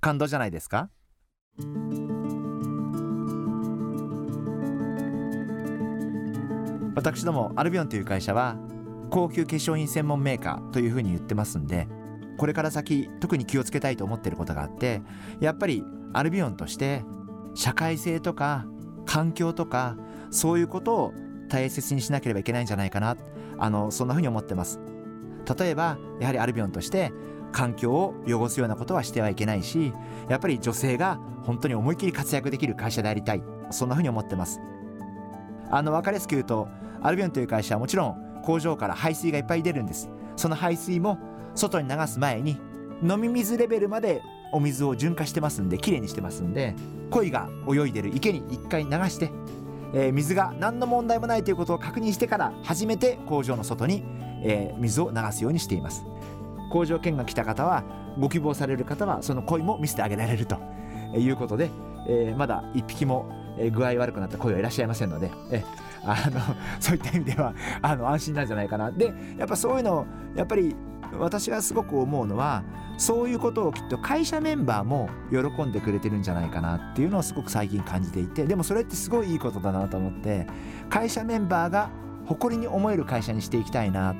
感動じゃないですか？私どもアルビオンという会社は高級化粧品専門メーカーというふうに言ってますんでこれから先特に気をつけたいと思っていることがあってやっぱりアルビオンとして社会性とか環境とかそういうことを大切にしなければいけないんじゃないかなあのそんなふうに思ってます。例えばやはりアルビオンとして環境を汚すようなことはしてはいけないしやっぱり女性が本当に思い切り活躍できる会社でありたい。そんなふうに思ってます。あの分かりやすく言うとアルビオンという会社はもちろん工場から排水がいっぱい出るんです。その排水も外に流す前に飲み水レベルまでお水を循化してますんできれいにしてますんで鯉が泳いでる池に一回流して、えー、水が何の問題もないということを確認してから初めて工場の外に、えー、水を流すようにしています。工場見学来た方はご希望される方はその鯉も見せてあげられるということで、えー、まだ1匹も具合悪くなった鯉はいらっしゃいませんのでえあの そういった意味ではあの安心なんじゃないかな。でやっぱそういうのやっぱり私がすごく思うのはそういうことをきっと会社メンバーも喜んでくれてるんじゃないかなっていうのをすごく最近感じていてでもそれってすごいいいことだなと思って会社メンバーが誇りに思える会社にしていきたいな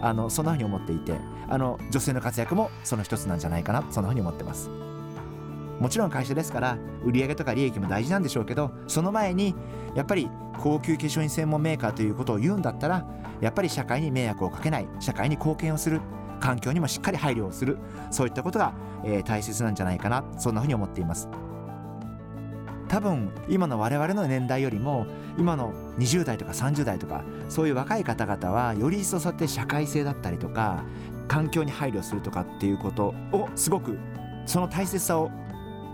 あのそんなふうに思っていてあの女性の活躍もその一つなんじゃないかなそんなふうに思ってます。もちろん会社ですから売上とか利益も大事なんでしょうけどその前にやっぱり高級化粧品専門メーカーということを言うんだったらやっぱり社会に迷惑をかけない社会に貢献をする環境にもしっかり配慮をするそういったことが、えー、大切なんじゃないかなそんなふうに思っています多分今の我々の年代よりも今の20代とか30代とかそういう若い方々はより一層そうやって社会性だったりとか環境に配慮するとかっていうことをすごくその大切さを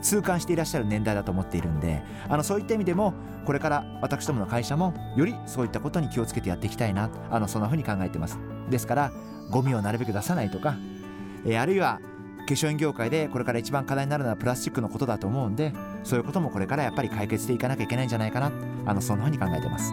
痛感していらっしゃる年代だと思っているんであのそういった意味でもこれから私どもの会社もよりそういったことに気をつけてやっていきたいなあのそんなふうに考えてます。ですからゴミをなるべく出さないとか、えー、あるいは化粧品業界でこれから一番課題になるのはプラスチックのことだと思うんでそういうこともこれからやっぱり解決していかなきゃいけないんじゃないかなあのそんなふうに考えてます。